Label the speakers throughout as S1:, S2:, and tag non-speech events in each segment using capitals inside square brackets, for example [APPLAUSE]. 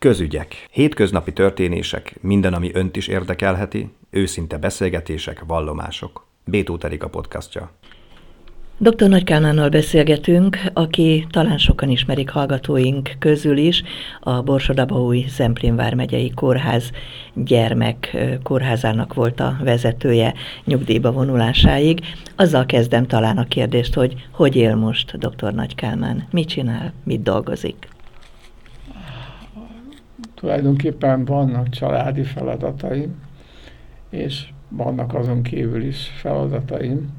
S1: Közügyek. Hétköznapi történések, minden, ami önt is érdekelheti, őszinte beszélgetések, vallomások. Bétó Terika podcastja.
S2: Dr. Nagy Kálmánnal beszélgetünk, aki talán sokan ismerik hallgatóink közül is, a Borsodabaúj Zemplén vármegyei kórház gyermek kórházának volt a vezetője nyugdíjba vonulásáig. Azzal kezdem talán a kérdést, hogy hogy él most dr. Nagy Kálmán, mit csinál, mit dolgozik?
S3: Tulajdonképpen vannak családi feladataim, és vannak azon kívül is feladataim.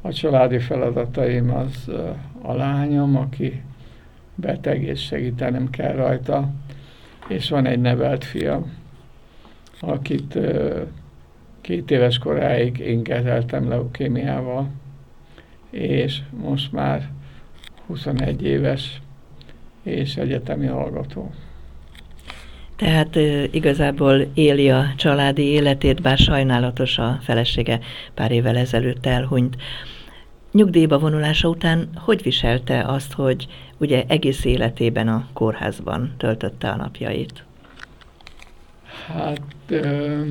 S3: A családi feladataim az a lányom, aki beteg és segítenem kell rajta, és van egy nevelt fiam, akit két éves koráig én kezeltem leukémiával, és most már 21 éves és egyetemi hallgató.
S2: Tehát igazából éli a családi életét, bár sajnálatos a felesége pár évvel ezelőtt elhunyt. Nyugdíjba vonulása után hogy viselte azt, hogy ugye egész életében a kórházban töltötte a napjait?
S3: Hát ö,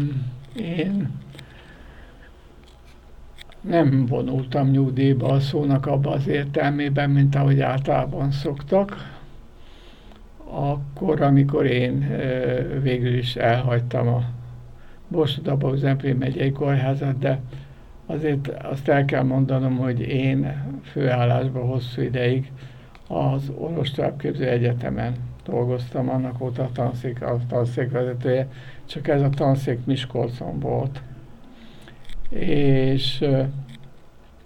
S3: én nem vonultam nyugdíjba a szónak abban az értelmében, mint ahogy általában szoktak akkor, amikor én végül is elhagytam a Borsodaba Zemplén megyei kórházat, de azért azt el kell mondanom, hogy én főállásban hosszú ideig az Orvos Továbbképző Egyetemen dolgoztam, annak óta a tanszék, a tanszék vezetője, csak ez a tanszék Miskolcon volt. És uh,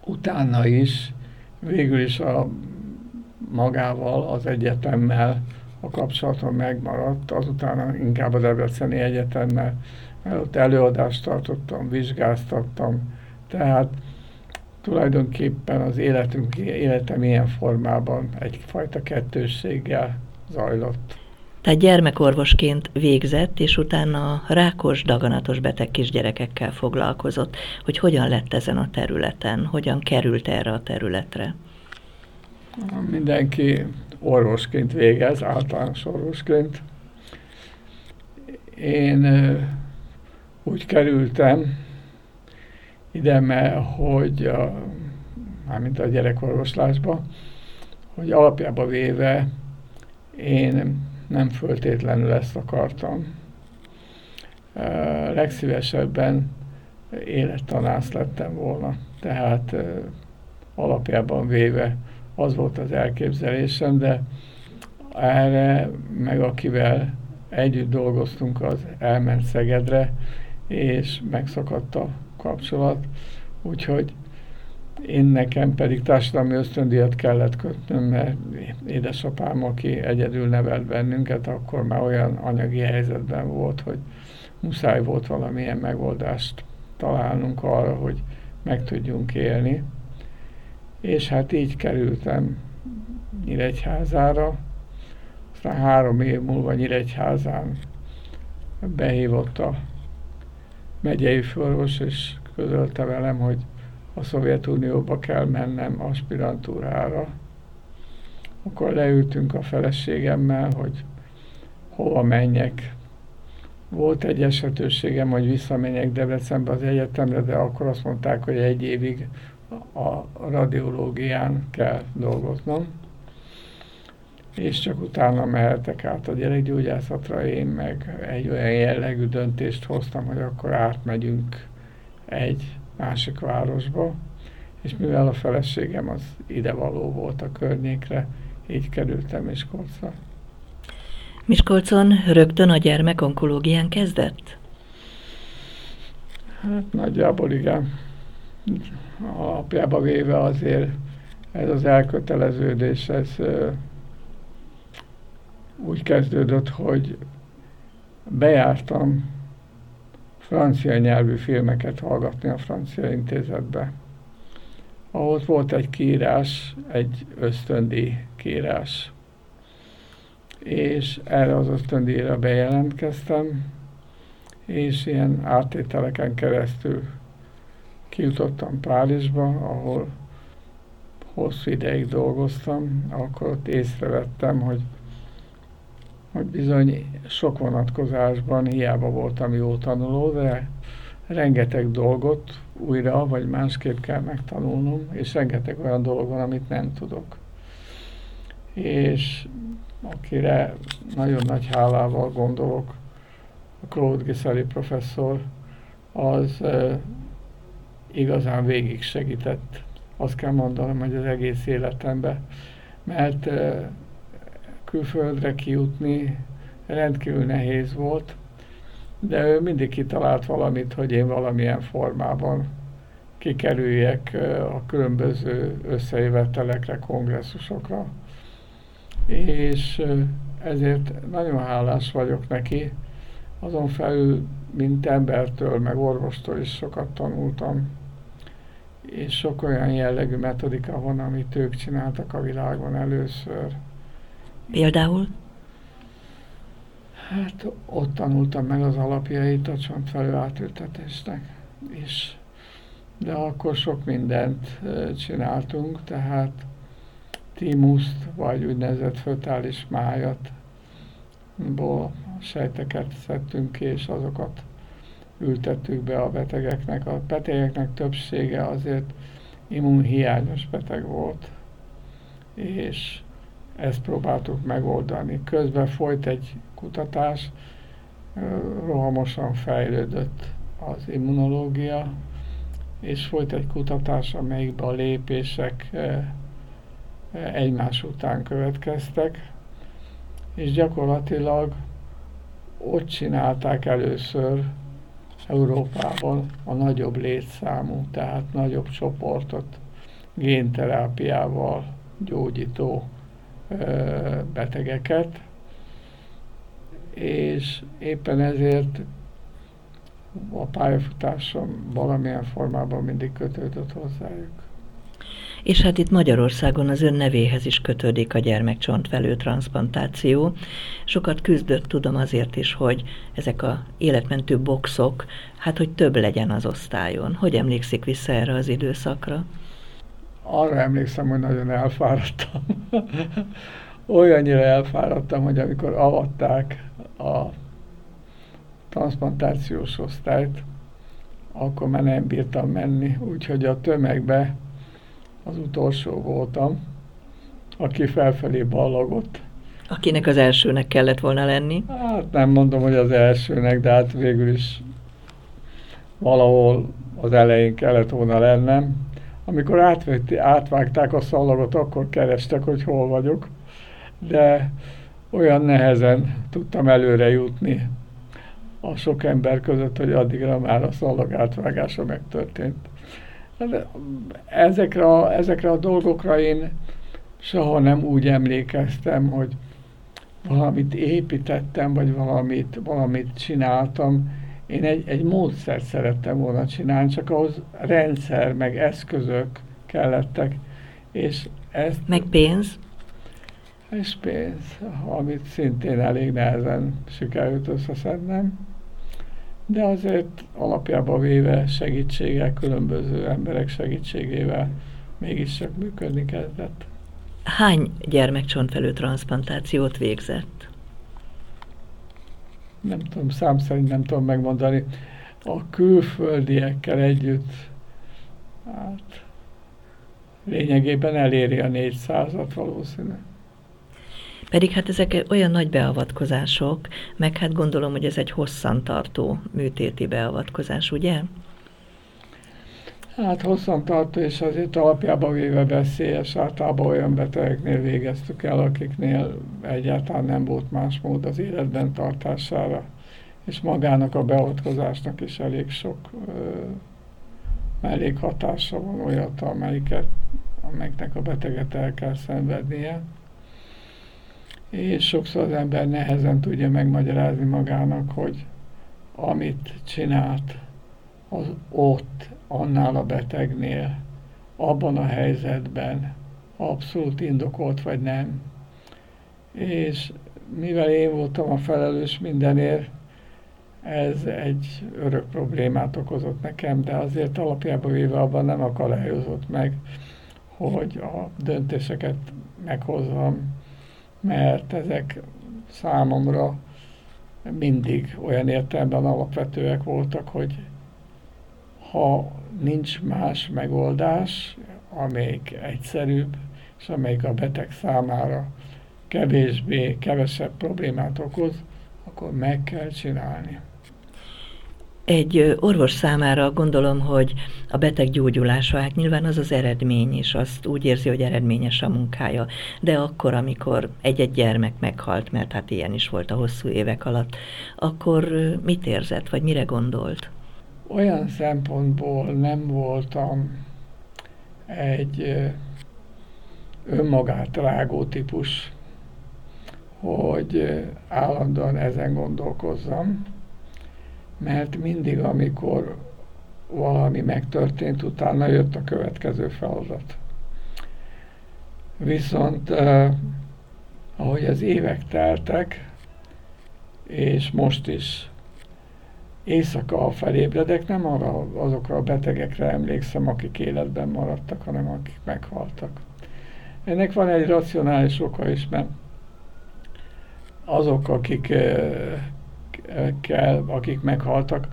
S3: utána is végül is a magával, az egyetemmel a kapcsolatom megmaradt, azután inkább a Debreceni Egyetemmel, mert ott előadást tartottam, vizsgáztattam, tehát tulajdonképpen az életünk, életem ilyen formában egyfajta kettősséggel zajlott.
S2: Tehát gyermekorvosként végzett, és utána rákos, daganatos beteg kisgyerekekkel foglalkozott. Hogy hogyan lett ezen a területen? Hogyan került erre a területre?
S3: Mindenki orvosként végez, általános orvosként. Én úgy kerültem ide, mert hogy a, mármint a gyerekorvoslásba, hogy alapjába véve én nem föltétlenül ezt akartam. Legszívesebben élettanász lettem volna. Tehát alapjában véve az volt az elképzelésem, de erre meg akivel együtt dolgoztunk, az elment Szegedre, és megszakadt a kapcsolat, úgyhogy én nekem pedig társadalmi ösztöndíjat kellett kötnöm, mert édesapám, aki egyedül nevelt bennünket, akkor már olyan anyagi helyzetben volt, hogy muszáj volt valamilyen megoldást találnunk arra, hogy meg tudjunk élni és hát így kerültem Nyíregyházára. Aztán három év múlva Nyíregyházán behívott a megyei főorvos, és közölte velem, hogy a Szovjetunióba kell mennem aspirantúrára. Akkor leültünk a feleségemmel, hogy hova menjek. Volt egy esetőségem, hogy visszamenjek Debrecenbe az egyetemre, de akkor azt mondták, hogy egy évig a radiológián kell dolgoznom, és csak utána mehetek át a gyerekgyógyászatra, én meg egy olyan jellegű döntést hoztam, hogy akkor átmegyünk egy másik városba, és mivel a feleségem az idevaló volt a környékre, így kerültem Miskolcra.
S2: Miskolcon rögtön a gyermek onkológián kezdett?
S3: Hát nagyjából igen alapjába véve azért ez az elköteleződés, ez úgy kezdődött, hogy bejártam francia nyelvű filmeket hallgatni a francia intézetbe. Ahol volt egy kiírás, egy ösztöndi kiírás. És erre az ösztöndíjra bejelentkeztem, és ilyen áttételeken keresztül kijutottam Párizsba, ahol hosszú ideig dolgoztam, akkor ott észrevettem, hogy hogy bizony sok vonatkozásban hiába voltam jó tanuló, de rengeteg dolgot újra vagy másképp kell megtanulnom, és rengeteg olyan dolog van, amit nem tudok. És akire nagyon nagy hálával gondolok, a Claude Giseli professzor, az igazán végig segített, azt kell mondanom, hogy az egész életemben, mert külföldre kijutni rendkívül nehéz volt, de ő mindig kitalált valamit, hogy én valamilyen formában kikerüljek a különböző összejövetelekre, kongresszusokra. És ezért nagyon hálás vagyok neki. Azon felül, mint embertől, meg orvostól is sokat tanultam, és sok olyan jellegű metodika van, amit ők csináltak a világon először.
S2: Például?
S3: Hát ott tanultam meg az alapjait a csontfelő átültetésnek is. De akkor sok mindent csináltunk, tehát tímuszt, vagy úgynevezett fötális májat, ból sejteket szedtünk ki, és azokat ültettük be a betegeknek. A betegeknek többsége azért immunhiányos beteg volt, és ezt próbáltuk megoldani. Közben folyt egy kutatás, rohamosan fejlődött az immunológia, és folyt egy kutatás, amelyikben a lépések egymás után következtek, és gyakorlatilag ott csinálták először Európában a nagyobb létszámú, tehát nagyobb csoportot génterápiával gyógyító betegeket, és éppen ezért a pályafutásom valamilyen formában mindig kötődött hozzájuk.
S2: És hát itt Magyarországon az ön nevéhez is kötődik a gyermekcsontvelő transplantáció. Sokat küzdött, tudom azért is, hogy ezek a életmentő boxok, hát hogy több legyen az osztályon. Hogy emlékszik vissza erre az időszakra?
S3: arra emlékszem, hogy nagyon elfáradtam. [LAUGHS] Olyannyira elfáradtam, hogy amikor avatták a transplantációs osztályt, akkor már nem bírtam menni, úgyhogy a tömegbe az utolsó voltam, aki felfelé ballagott.
S2: Akinek az elsőnek kellett volna lenni?
S3: Hát nem mondom, hogy az elsőnek, de hát végül is valahol az elején kellett volna lennem. Amikor átvetti, átvágták a szallagot, akkor kerestek, hogy hol vagyok, de olyan nehezen tudtam előre jutni a sok ember között, hogy addigra már a szallag átvágása megtörtént. Ezekre a, ezekre a dolgokra én soha nem úgy emlékeztem, hogy valamit építettem, vagy valamit, valamit csináltam, én egy, egy módszert szerettem volna csinálni, csak ahhoz rendszer, meg eszközök kellettek, és ezt...
S2: Meg pénz?
S3: És pénz, amit szintén elég nehezen sikerült összeszednem, de azért alapjában véve segítséggel, különböző emberek segítségével mégiscsak működni kezdett.
S2: Hány gyermekcsontfelő transplantációt végzett?
S3: nem tudom, szám szerint nem tudom megmondani, a külföldiekkel együtt hát lényegében eléri a 400-at valószínű.
S2: Pedig hát ezek olyan nagy beavatkozások, meg hát gondolom, hogy ez egy hosszantartó műtéti beavatkozás, ugye?
S3: Hát hosszantartó, és azért alapjában véve veszélyes. Általában olyan betegeknél végeztük el, akiknél egyáltalán nem volt más mód az életben tartására. És magának a beavatkozásnak is elég sok ö, hatása van olyat, amelyiket, amelyiknek a beteget el kell szenvednie. És sokszor az ember nehezen tudja megmagyarázni magának, hogy amit csinált, az ott annál a betegnél, abban a helyzetben abszolút indokolt vagy nem. És mivel én voltam a felelős mindenért, ez egy örök problémát okozott nekem, de azért alapjában véve abban nem akadályozott meg, hogy a döntéseket meghozzam, mert ezek számomra mindig olyan értelemben alapvetőek voltak, hogy ha nincs más megoldás, amelyik egyszerűbb, és amelyik a beteg számára kevésbé, kevesebb problémát okoz, akkor meg kell csinálni.
S2: Egy orvos számára gondolom, hogy a beteg gyógyulása, hát nyilván az az eredmény, és azt úgy érzi, hogy eredményes a munkája. De akkor, amikor egy-egy gyermek meghalt, mert hát ilyen is volt a hosszú évek alatt, akkor mit érzett, vagy mire gondolt?
S3: Olyan szempontból nem voltam egy önmagát rágó típus, hogy állandóan ezen gondolkozzam, mert mindig, amikor valami megtörtént, utána jött a következő feladat. Viszont eh, ahogy az évek teltek, és most is éjszaka felébredek, nem arra, azokra a betegekre emlékszem, akik életben maradtak, hanem akik meghaltak. Ennek van egy racionális oka is, mert azok, akik kell, akik meghaltak,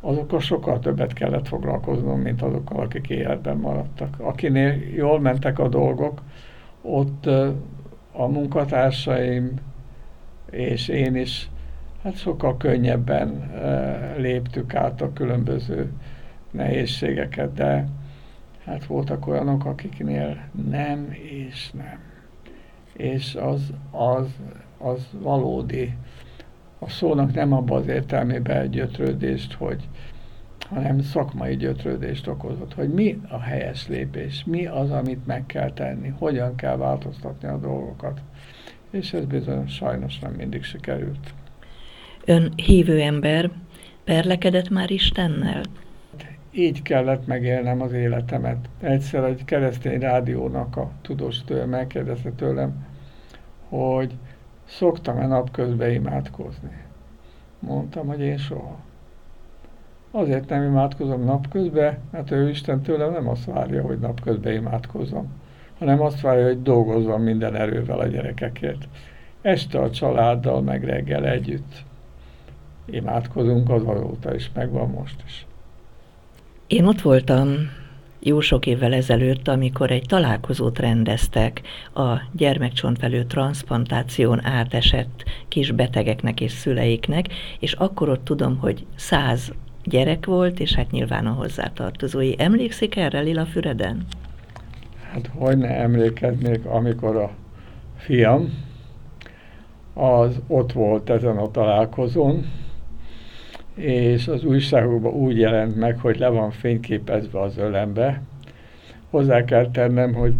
S3: azokkal sokkal többet kellett foglalkoznom, mint azokkal, akik életben maradtak. Akinél jól mentek a dolgok, ott a munkatársaim és én is hát sokkal könnyebben léptük át a különböző nehézségeket, de hát voltak olyanok, akiknél nem és nem. És az, az, az valódi a szónak nem abban az értelmében gyötrődést, hogy, hanem szakmai gyötrődést okozott, hogy mi a helyes lépés, mi az, amit meg kell tenni, hogyan kell változtatni a dolgokat. És ez bizony sajnos nem mindig sikerült.
S2: Ön hívő ember, perlekedett már Istennel?
S3: Így kellett megélnem az életemet. Egyszer egy keresztény rádiónak a tudós megkérdezte tőlem, hogy Szoktam-e napközben imádkozni? Mondtam, hogy én soha. Azért nem imádkozom napközben, mert ő Isten tőlem nem azt várja, hogy napközben imádkozom, hanem azt várja, hogy dolgozzam minden erővel a gyerekekért. Este a családdal, meg reggel együtt imádkozunk, az azóta is megvan most is.
S2: Én ott voltam jó sok évvel ezelőtt, amikor egy találkozót rendeztek a gyermekcsontvelő transplantáción átesett kis betegeknek és szüleiknek, és akkor ott tudom, hogy száz gyerek volt, és hát nyilván a hozzátartozói. Emlékszik erre Lila Füreden?
S3: Hát hogy ne emlékeznék, amikor a fiam az ott volt ezen a találkozón, és az újságokban úgy jelent meg, hogy le van fényképezve az ölembe. Hozzá kell tennem, hogy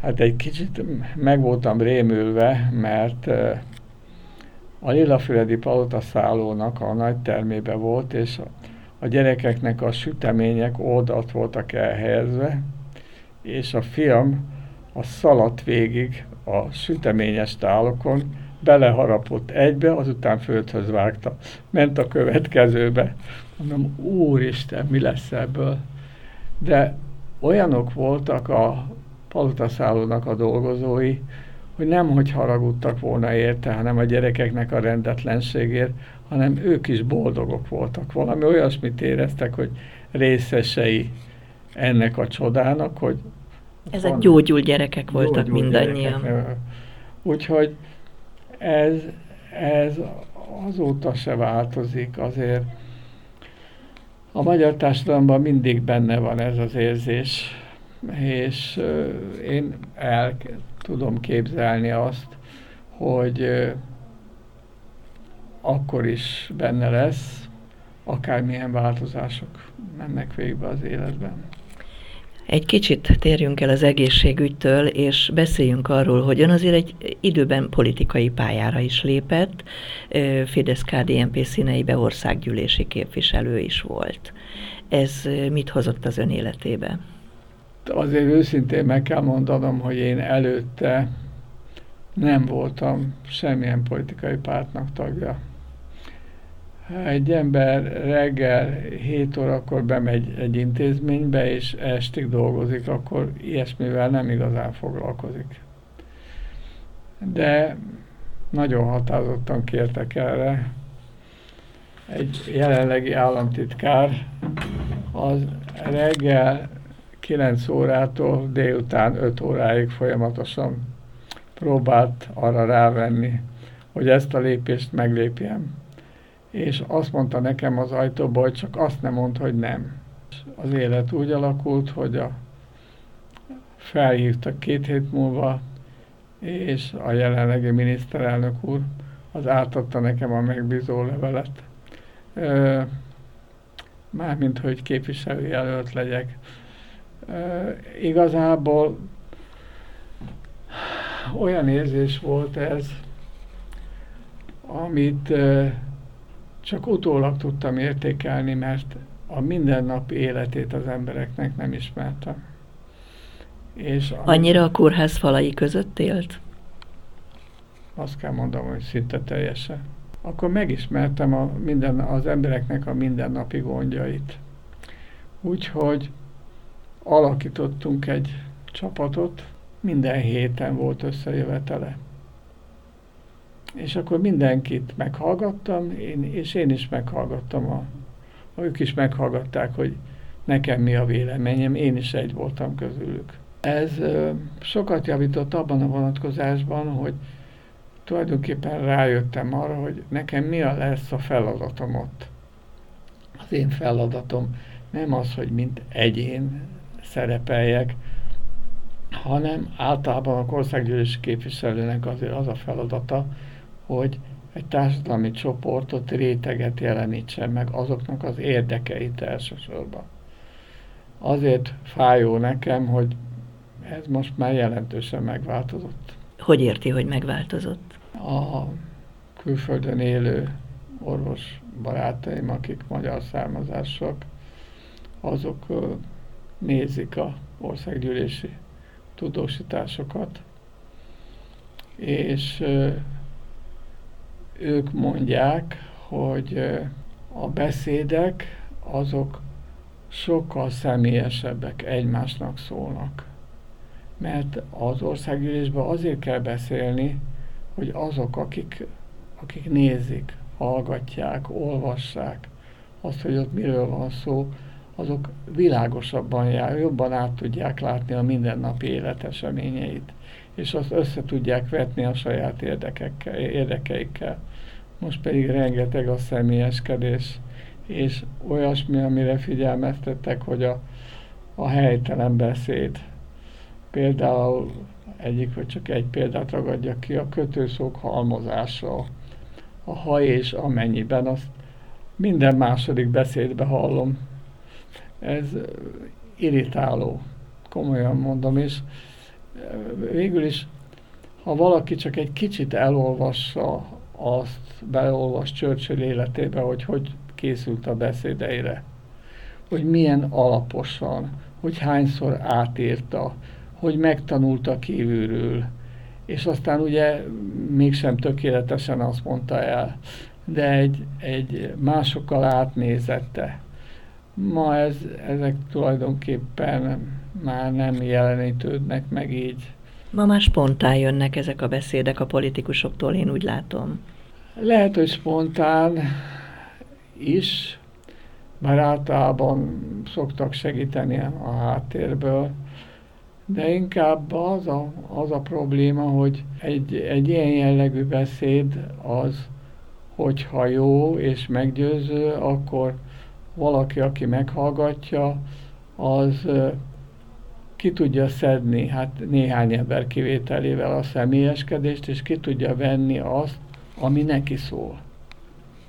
S3: hát egy kicsit meg voltam rémülve, mert a Lilafüredi Palota szállónak a nagy termébe volt, és a gyerekeknek a sütemények oldalt voltak elhelyezve, és a fiam a szaladt végig a süteményes tálokon, beleharapott egybe, azután földhöz vágta. Ment a következőbe. Mondom, úristen, mi lesz ebből? De olyanok voltak a palotaszállónak a dolgozói, hogy nem hogy haragudtak volna érte, hanem a gyerekeknek a rendetlenségért, hanem ők is boldogok voltak. Valami olyasmit éreztek, hogy részesei ennek a csodának, hogy...
S2: Ezek gyógyul gyerekek voltak gyógyul mindannyian. Gyerekek.
S3: Úgyhogy ez, ez azóta se változik, azért a magyar társadalomban mindig benne van ez az érzés, és én el tudom képzelni azt, hogy akkor is benne lesz, akármilyen változások mennek végbe az életben.
S2: Egy kicsit térjünk el az egészségügytől, és beszéljünk arról, hogy ön azért egy időben politikai pályára is lépett, Fidesz-KDNP színeibe országgyűlési képviselő is volt. Ez mit hozott az ön életébe?
S3: Azért őszintén meg kell mondanom, hogy én előtte nem voltam semmilyen politikai pártnak tagja egy ember reggel 7 órakor bemegy egy intézménybe, és estig dolgozik, akkor ilyesmivel nem igazán foglalkozik. De nagyon határozottan kértek erre. Egy jelenlegi államtitkár az reggel 9 órától délután 5 óráig folyamatosan próbált arra rávenni, hogy ezt a lépést meglépjem. És azt mondta nekem az ajtóból, hogy csak azt nem mond, hogy nem. Az élet úgy alakult, hogy a felhívtak két hét múlva, és a jelenlegi miniszterelnök úr az átadta nekem a megbízó levelet. Mármint, hogy képviselőjelölt legyek. Ö, igazából olyan érzés volt ez, amit csak utólag tudtam értékelni, mert a mindennapi életét az embereknek nem ismertem.
S2: És Annyira a kórház falai között élt?
S3: Azt kell mondanom, hogy szinte teljesen. Akkor megismertem a minden, az embereknek a mindennapi gondjait. Úgyhogy alakítottunk egy csapatot, minden héten volt összejövetele. És akkor mindenkit meghallgattam, én, és én is meghallgattam, a, ők is meghallgatták, hogy nekem mi a véleményem, én is egy voltam közülük. Ez ö, sokat javított abban a vonatkozásban, hogy tulajdonképpen rájöttem arra, hogy nekem mi a lesz a feladatom ott. Az én feladatom nem az, hogy mint egyén szerepeljek, hanem általában a országgyűlési képviselőnek azért az a feladata, hogy egy társadalmi csoportot, réteget jelenítsen meg azoknak az érdekeit elsősorban. Azért fájó nekem, hogy ez most már jelentősen megváltozott.
S2: Hogy érti, hogy megváltozott?
S3: A külföldön élő orvos barátaim, akik magyar származások, azok nézik a országgyűlési tudósításokat, és ők mondják, hogy a beszédek azok sokkal személyesebbek, egymásnak szólnak. Mert az országgyűlésben azért kell beszélni, hogy azok, akik, akik nézik, hallgatják, olvassák azt, hogy ott miről van szó, azok világosabban jár, jobban át tudják látni a mindennapi élet eseményeit, és azt össze tudják vetni a saját érdekekkel, érdekeikkel. Most pedig rengeteg a személyeskedés, és olyasmi, amire figyelmeztettek, hogy a, a helytelen beszéd. Például egyik, vagy csak egy példát ragadja ki, a kötőszók halmozása, a ha és amennyiben, azt minden második beszédbe hallom ez irritáló, komolyan mondom, és végül is, ha valaki csak egy kicsit elolvassa azt, beolvas Churchill életébe, hogy hogy készült a beszédeire, hogy milyen alaposan, hogy hányszor átírta, hogy megtanulta kívülről, és aztán ugye mégsem tökéletesen azt mondta el, de egy, egy másokkal átnézette Ma ez, ezek tulajdonképpen már nem jelenítődnek meg így.
S2: Ma már spontán jönnek ezek a beszédek a politikusoktól, én úgy látom.
S3: Lehet, hogy spontán is, bár általában szoktak segíteni a háttérből, de inkább az a, az a probléma, hogy egy, egy ilyen jellegű beszéd az, hogyha jó és meggyőző, akkor valaki, aki meghallgatja, az ki tudja szedni, hát néhány ember kivételével a személyeskedést, és ki tudja venni azt, ami neki szól.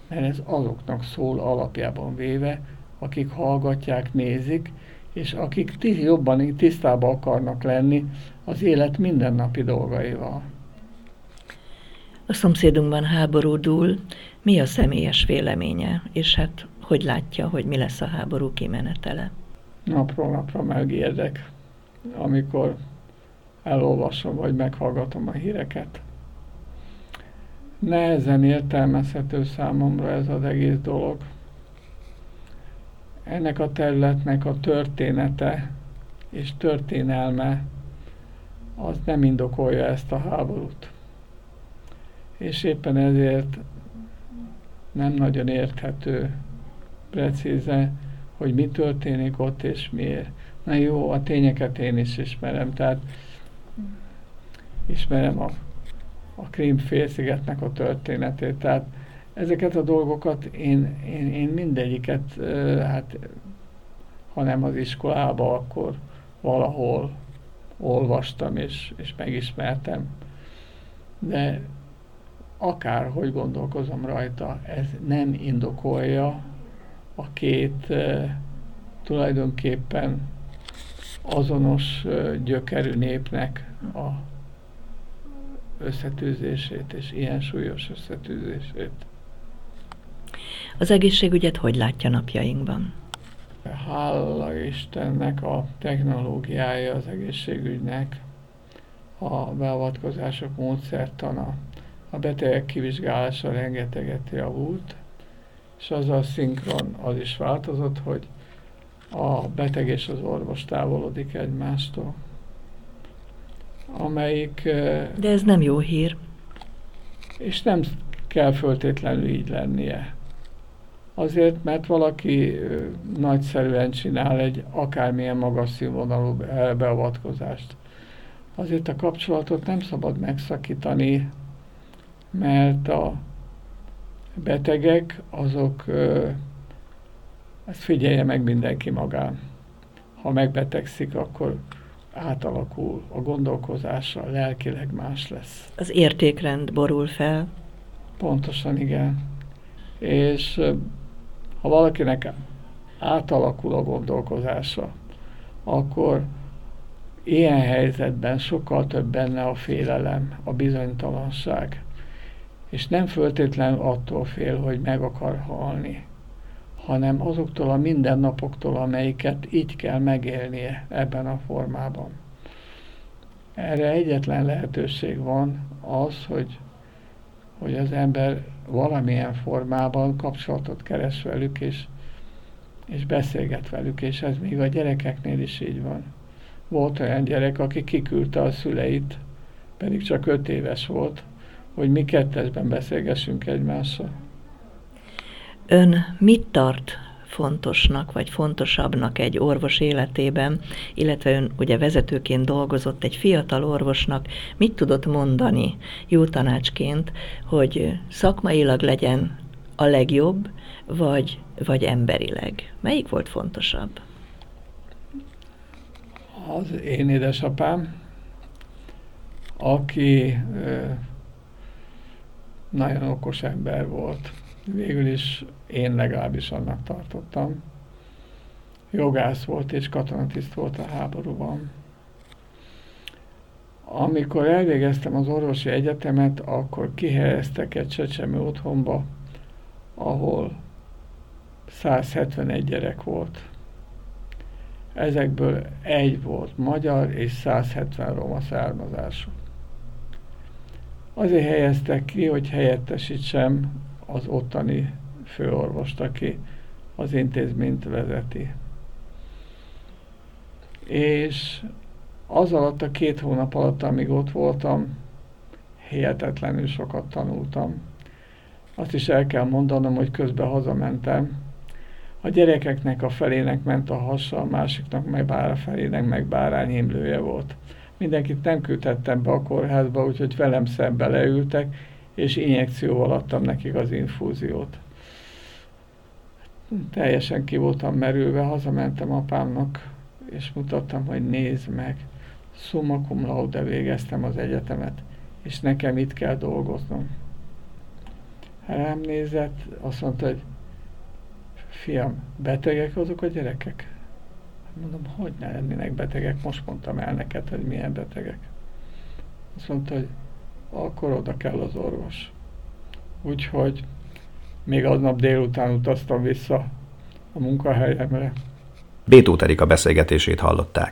S3: Mert ez azoknak szól alapjában véve, akik hallgatják, nézik, és akik jobban tisztában akarnak lenni az élet mindennapi dolgaival.
S2: A szomszédunkban háború dúl, mi a személyes véleménye, és hát hogy látja, hogy mi lesz a háború kimenetele?
S3: Napról napra megérdek, amikor elolvasom vagy meghallgatom a híreket. Nehezen értelmezhető számomra ez az egész dolog. Ennek a területnek a története és történelme az nem indokolja ezt a háborút. és éppen ezért nem nagyon érthető precíze, hogy mi történik ott és miért. Na jó, a tényeket én is ismerem, tehát ismerem a, a Krím félszigetnek a történetét, tehát ezeket a dolgokat én, én, én mindegyiket, hát ha nem az iskolába, akkor valahol olvastam és, és megismertem. De akárhogy gondolkozom rajta, ez nem indokolja a két tulajdonképpen azonos gyökerű népnek a összetűzését, és ilyen súlyos összetűzését.
S2: Az egészségügyet hogy látja napjainkban?
S3: Hála Istennek a technológiája az egészségügynek, a beavatkozások módszertana, a betegek kivizsgálása rengeteget javult, és az a szinkron az is változott, hogy a beteg és az orvos távolodik egymástól. Amelyik...
S2: De ez nem jó hír.
S3: És nem kell föltétlenül így lennie. Azért, mert valaki nagyszerűen csinál egy akármilyen magas színvonalú beavatkozást. Azért a kapcsolatot nem szabad megszakítani, mert a betegek azok, ezt figyelje meg mindenki magán. Ha megbetegszik, akkor átalakul, a gondolkozása lelkileg más lesz.
S2: Az értékrend borul fel.
S3: Pontosan, igen. És ha valakinek átalakul a gondolkozása, akkor ilyen helyzetben sokkal több benne a félelem, a bizonytalanság. És nem föltétlenül attól fél, hogy meg akar halni, hanem azoktól a mindennapoktól, amelyiket így kell megélnie ebben a formában. Erre egyetlen lehetőség van az, hogy, hogy az ember valamilyen formában kapcsolatot keres velük, és, és beszélget velük, és ez még a gyerekeknél is így van. Volt olyan gyerek, aki kiküldte a szüleit, pedig csak öt éves volt, hogy mi kettesben beszélgessünk egymással.
S2: Ön mit tart fontosnak, vagy fontosabbnak egy orvos életében, illetve ön ugye vezetőként dolgozott egy fiatal orvosnak, mit tudott mondani jó tanácsként, hogy szakmailag legyen a legjobb, vagy, vagy emberileg? Melyik volt fontosabb?
S3: Az én édesapám, aki nagyon okos ember volt. Végül is én legalábbis annak tartottam. Jogász volt és katonatiszt volt a háborúban. Amikor elvégeztem az orvosi egyetemet, akkor kihelyeztek egy csecsemő otthonba, ahol 171 gyerek volt. Ezekből egy volt magyar és 170 roma származású. Azért helyeztek ki, hogy helyettesítsem az ottani főorvost, aki az intézményt vezeti. És az alatt a két hónap alatt, amíg ott voltam, hihetetlenül sokat tanultam. Azt is el kell mondanom, hogy közben hazamentem. A gyerekeknek a felének ment a hasa, a másiknak meg bár a felének meg bárányhimlője volt. Mindenkit nem küldhettem be a kórházba, úgyhogy velem szembe leültek, és injekcióval adtam nekik az infúziót. Teljesen ki voltam merülve, hazamentem apámnak, és mutattam, hogy nézd meg, summa cum laude végeztem az egyetemet, és nekem itt kell dolgoznom. Rám nézett, azt mondta, hogy fiam, betegek azok a gyerekek? Mondom, hogy ne lennének betegek, most mondtam el neked, hogy milyen betegek. Azt mondta, hogy akkor oda kell az orvos. Úgyhogy még aznap délután utaztam vissza a munkahelyemre.
S1: Bétó Erika beszélgetését hallották.